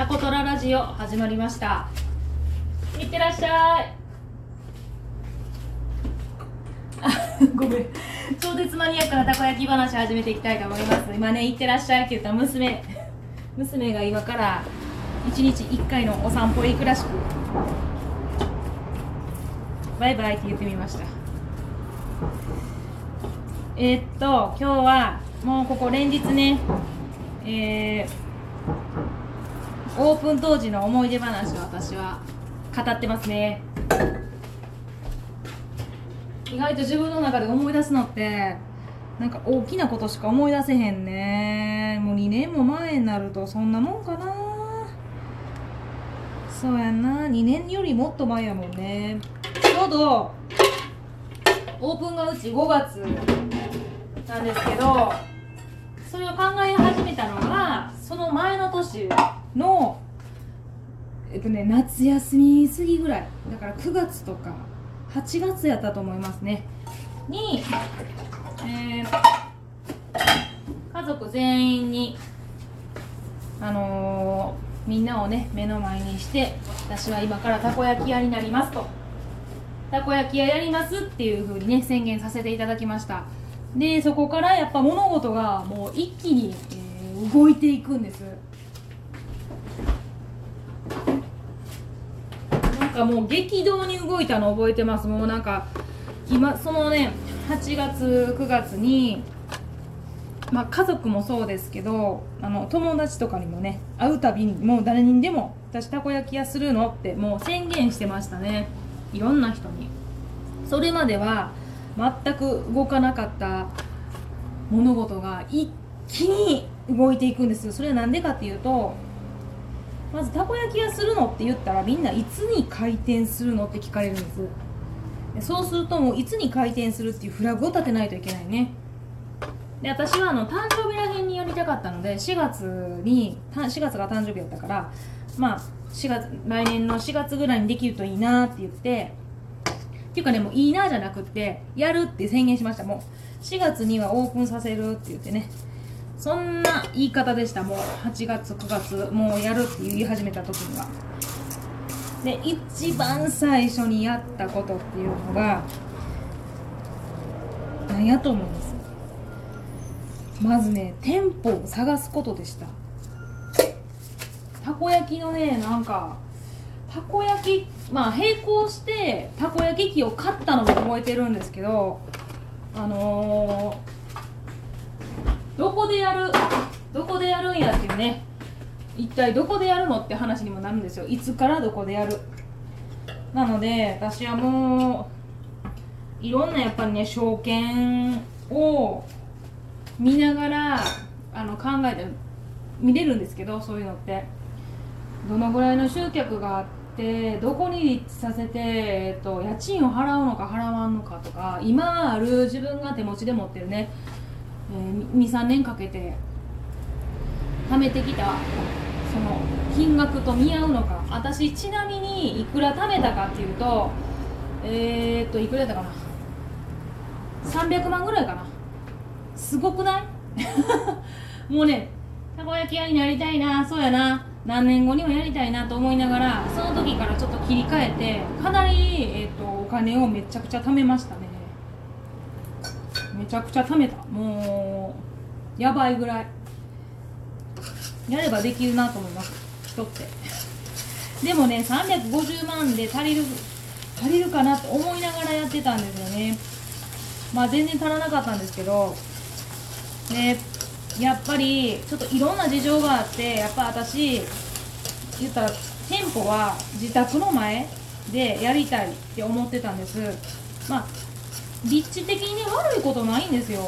タコトララジオ始まりました。いってらっしゃい。あ ごめん。超絶マニアックなたこ焼き話始めていきたいと思います。今ねいってらっしゃいって言った娘。娘が今から1日1回のお散歩へ行くらしく。バイバイって言ってみました。えーっと今日はもうここ連日ねえーオープン当時の思い出話を私は語ってますね。意外と自分の中で思い出すのってなんか大きなことしか思い出せへんね。もう2年も前になるとそんなもんかな。そうやな。2年よりもっと前やもんね。ちょうどオープンがうち5月なんですけどそれを考え始めたのがその前の年のえっとね夏休み過ぎぐらい。だから9月とか8月やったと思いますね。に、えー家族全員にあのーみんなをね目の前にして私は今からたこ焼き屋になりますと。たこ焼き屋やりますっていう風にね宣言させていただきました。でそこからやっぱ物事がもう一気に、えー動いていくんですなんかもう激動に動いたの覚えてます。もうなんか今そのね8月9月にまあ家族もそうですけどあの友達とかにもね会うたびにもう誰にでも私たこ焼き屋するのってもう宣言してましたね。いろんな人に。それまでは全く動かなかった物事が一気に動いていくんですそれは何でかっていうとまずたこ焼き屋するのって言ったらみんないつに開店するのって聞かれるんです。そうするともういつに開店するっていうフラグを立てないといけないね。で私はあの誕生日らへんにやりたかったので4月に4月が誕生日やったからまあ4月来年の4月ぐらいにできるといいなって言ってっていうかねもういいなじゃなくってやるって宣言しました。もう4月にはオープンさせるって言ってね。そんな言い方でした。もう8月9月もうやるって言い始めた時には。で一番最初にやったことっていうのが何やと思うんです？まずね店舗を探すことでした。たこ焼きのねなんかたこ焼きまあ並行してたこ焼き器を買ったのも覚えてるんですけどあのー、どこでやるどこでやるんやっていうね。一体どこでやるのって話にもなるんですよ。いつからどこでやる。なので私はもういろんなやっぱりね証券を見ながらあの考えて見れるんですけどそういうのって。どのぐらいの集客があってどこに立地させて、えっと、家賃を払うのか払わんのかとか今ある自分が手持ちで持ってるね、えー、23年かけて貯めてきたその金額と見合うのか。私ちなみにいくら貯めたかっていうとえー、っといくらだったかな。300万ぐらいかな。すごくない？もうねたこ焼き屋になりたいな。そうやな。何年後にもやりたいなと思いながらその時からちょっと切り替えてかなり、えー、とお金をめちゃくちゃ貯めました。めちゃくちゃ貯めた。もうやばいぐらい。やればできるなと思います。人って。でもね350万で足りる足りるかなって思いながらやってたんですよね。まあ全然足らなかったんですけど。でやっぱりちょっといろんな事情があってやっぱ私言ったら店舗は自宅の前でやりたいって思ってたんです。まあ立地的にね悪いことないんですよ。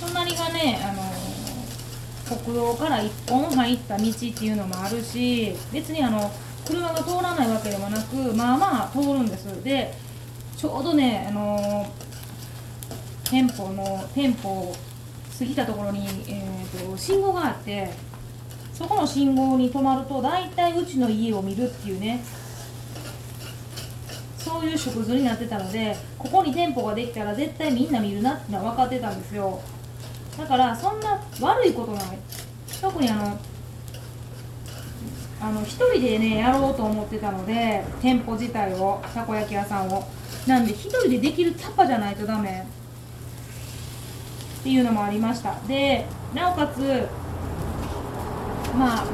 隣がねあの国道から一本入った道っていうのもあるし別にあの車が通らないわけでもなくまあまあ通るんです。でちょうどねあの店舗の店舗を過ぎたところに、えーと、信号があってそこの信号に止まると大体うちの家を見るっていうねそういう縮図になってたのでここに店舗ができたら絶対みんな見るなってのは分かってたんですよ。だからそんな悪いことない。特にあのあの一人でねやろうと思ってたので店舗自体をたこ焼き屋さんを。なんで一人でできるタパじゃないとダメ。っていうのもありました。でなおかつまあ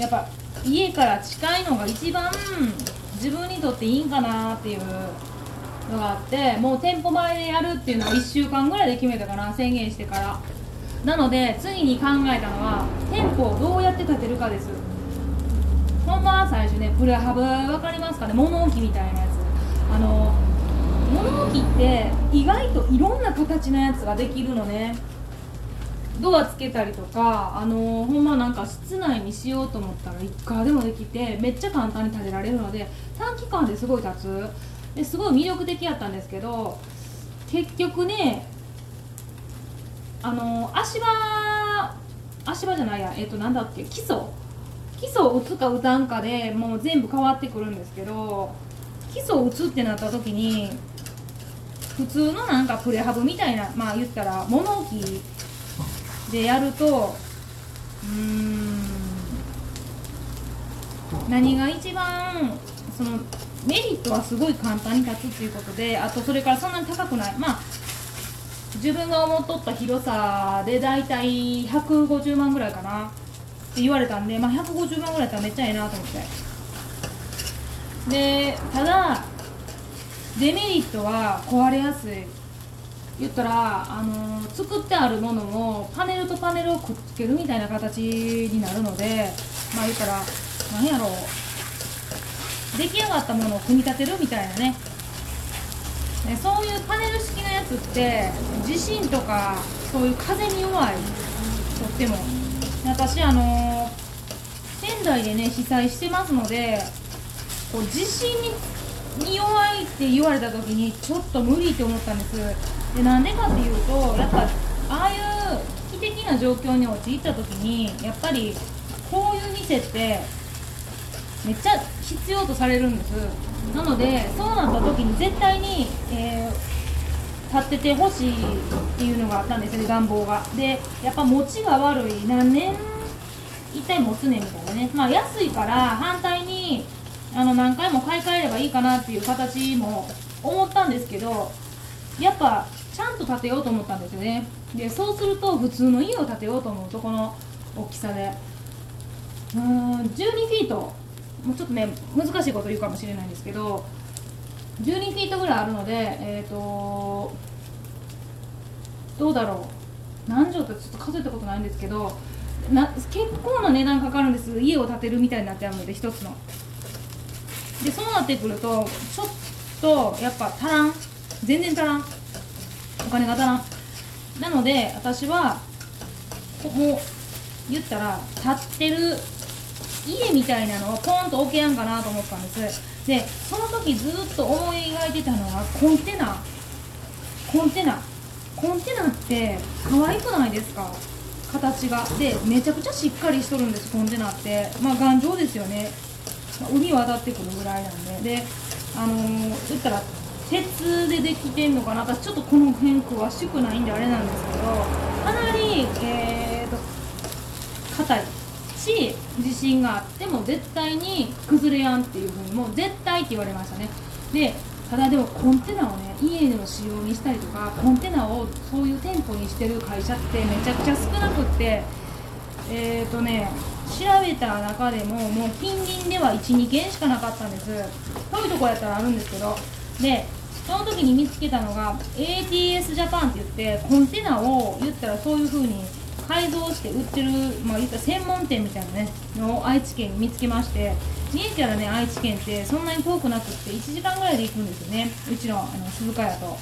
やっぱ家から近いのが一番自分にとっていいんかなっていうのがあってもう店舗前でやるっていうのを1週間ぐらいで決めたかな宣言してから。なので次に考えたのは店舗をどうやって建てるかです。ほんまは最初ねプレハブ分かりますかね？物置みたいなやつ。あの物置って意外といろんな形のやつができるのね。ドアつけたりとかあのー、ほんまなんか室内にしようと思ったらいくらでもできてめっちゃ簡単に建てられるので短期間ですごい立つ。ですごい魅力的やったんですけど結局ねあのー、足場足場じゃないやえっ、ー、となんだっけ基礎。基礎を打つか打たんかでもう全部変わってくるんですけど基礎を打つってなった時に普通のなんかプレハブみたいなまあ言ったら物置でやるとうん。何が一番そのメリットはすごい簡単に立つっていうことであとそれからそんなに高くない。まあ自分が思っとった広さで大体150万ぐらいかな。って言われたんで、まあ、150万ぐらいやったらめっちゃええなと思って。でただデメリットは壊れやすい。言ったら、あの、作ってあるものをパネルとパネルをくっつけるみたいな形になるのでまあ言ったら何やろう出来上がったものを組み立てるみたいなね。ねそういうパネル式のやつって地震とかそういう風に弱いとっても。私あの、仙台でね被災してますのでこう地震に弱いって言われた時にちょっと無理って思ったんです。でなんでかっていうとやっぱああいう危機的な状況に陥った時にやっぱりこういう店ってめっちゃ必要とされるんです。なのでそうなった時に絶対に、えー、立っててほしいっていうのがあったんですよね願望が。でやっぱ持ちが悪い。何年一体持つねみたいなね。まあ安いから反対にあの何回も買い替えればいいかなっていう形も思ったんですけどやっぱちゃんと建てようと思ったんですよね。でそうすると普通の家を建てようと思うとこの大きさで。うーん12フィート。もうちょっとね難しいこと言うかもしれないんですけど12フィートぐらいあるのでえっ、ー、とどうだろう。何畳ってちょっと数えたことないんですけどな結構な値段かかるんです。家を建てるみたいになっちゃうので1つの。でそうなってくるとちょっとやっぱ足らん。全然足らん。金が足らん。なので私はもう言ったら立ってる家みたいなのをポンと置けやんかなと思ったんです。でその時ずっと思い描いてたのはコンテナ。コンテナ。コンテナって可愛くないですか？形が。でめちゃくちゃしっかりしとるんですコンテナって。まあ頑丈ですよね、海渡ってくるぐらいなんで。であのー、言ったら鉄でできてんのかな？私ちょっとこの辺詳しくないんであれなんですけどかなりえーと硬いし地震があっても絶対に崩れやんっていうふうにもう絶対って言われましたね。でただでもコンテナをね家での使用にしたりとかコンテナをそういう店舗にしてる会社ってめちゃくちゃ少なくってえっ、ー、とね調べた中でももう近隣では12軒しかなかったんです。そういうとこやったらあるんですけどでその時に見つけたのが ATS ジャパンって言ってコンテナを言ったらそういう風に改造して売ってる、まあ、言ったら専門店みたいなねのを愛知県に見つけまして三重からね愛知県ってそんなに遠くなくって1時間ぐらいで行くんですよねうちのあの鈴鹿屋と。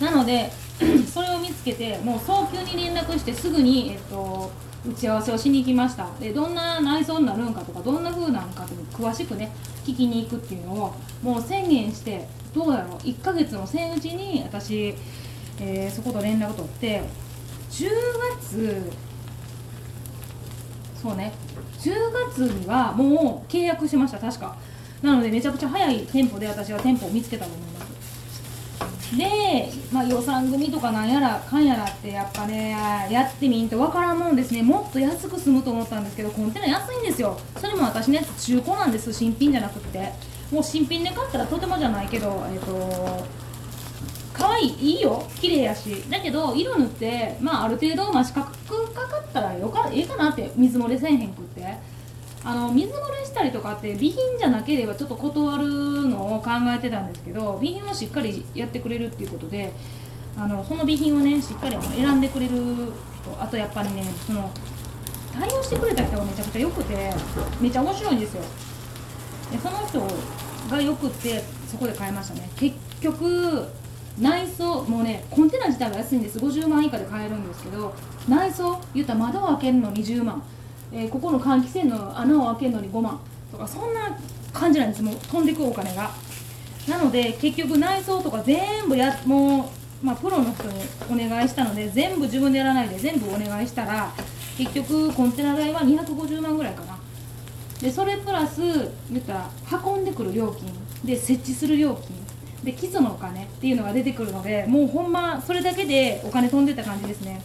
なので それを見つけてもう早急に連絡してすぐに、えっと、打ち合わせをしに行きました。でどんな内装になるんかとかどんな風なんかと詳しくね聞きに行くっていうのをもう宣言してどうだろう1ヶ月のせんうちに私、えー、そこと連絡取って10月そうね10月にはもう契約しました確か。なのでめちゃくちゃ早い店舗で私は店舗を見つけたと思います。で、まあ、予算組とかなんやらかんやらってやっぱねやってみんと分からんもんですね。もっと安く済むと思ったんですけどコンテナ安いんですよ。それも私の中古なんです。新品じゃなくって。もう新品で買ったらとてもじゃないけどえっ、と可愛いいいよ。綺麗やし。だけど色塗ってまあある程度まあ四角かかったらよかええかなって。水漏れせえへんくって。あの水漏れしたりとかって備品じゃなければちょっと断るのを考えてたんですけど備品をしっかりやってくれるっていうことであのその備品をねしっかり選んでくれる人あとやっぱりねその対応してくれた人がめちゃくちゃ良くてめっちゃ面白いんですよ。でその人がよくってそこで買いましたね。結局内装もうねコンテナ自体は安いんです。50万以下で買えるんですけど内装言ったら窓を開けるのに10万。えー、ここの換気扇の穴を開けるのに5万とかそんな感じなんです。もう飛んでくお金が。なので結局内装とか全部やもう、まあ、プロの人にお願いしたので全部自分でやらないで全部お願いしたら結局コンテナ代は250万ぐらいかな。でそれプラス言ったら運んでくる料金で設置する料金。で基礎のお金っていうのが出てくるのでもうほんまそれだけでお金飛んでた感じですね。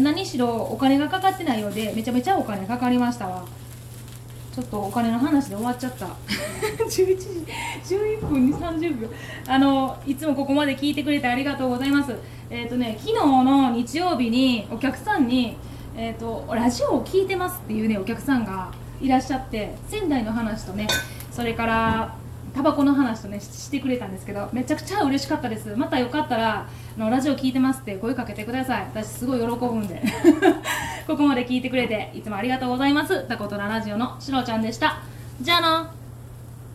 何しろお金がかかってないようでめちゃめちゃお金かかりましたわ。ちょっとお金の話で終わっちゃった。11時11分に30秒。あのいつもここまで聞いてくれてありがとうございます。えっ、ー、とね昨日の日曜日にお客さんにえーと、とラジオを聞いてますっていうねお客さんがいらっしゃって仙台の話とねそれからタバコの話とねしてくれたんですけどめちゃくちゃ嬉しかったです。またよかったらのラジオ聞いてますって声かけてください。私すごい喜ぶんで。ここまで聞いてくれていつもありがとうございます。タコトララジオのしろちゃんでした。じゃあ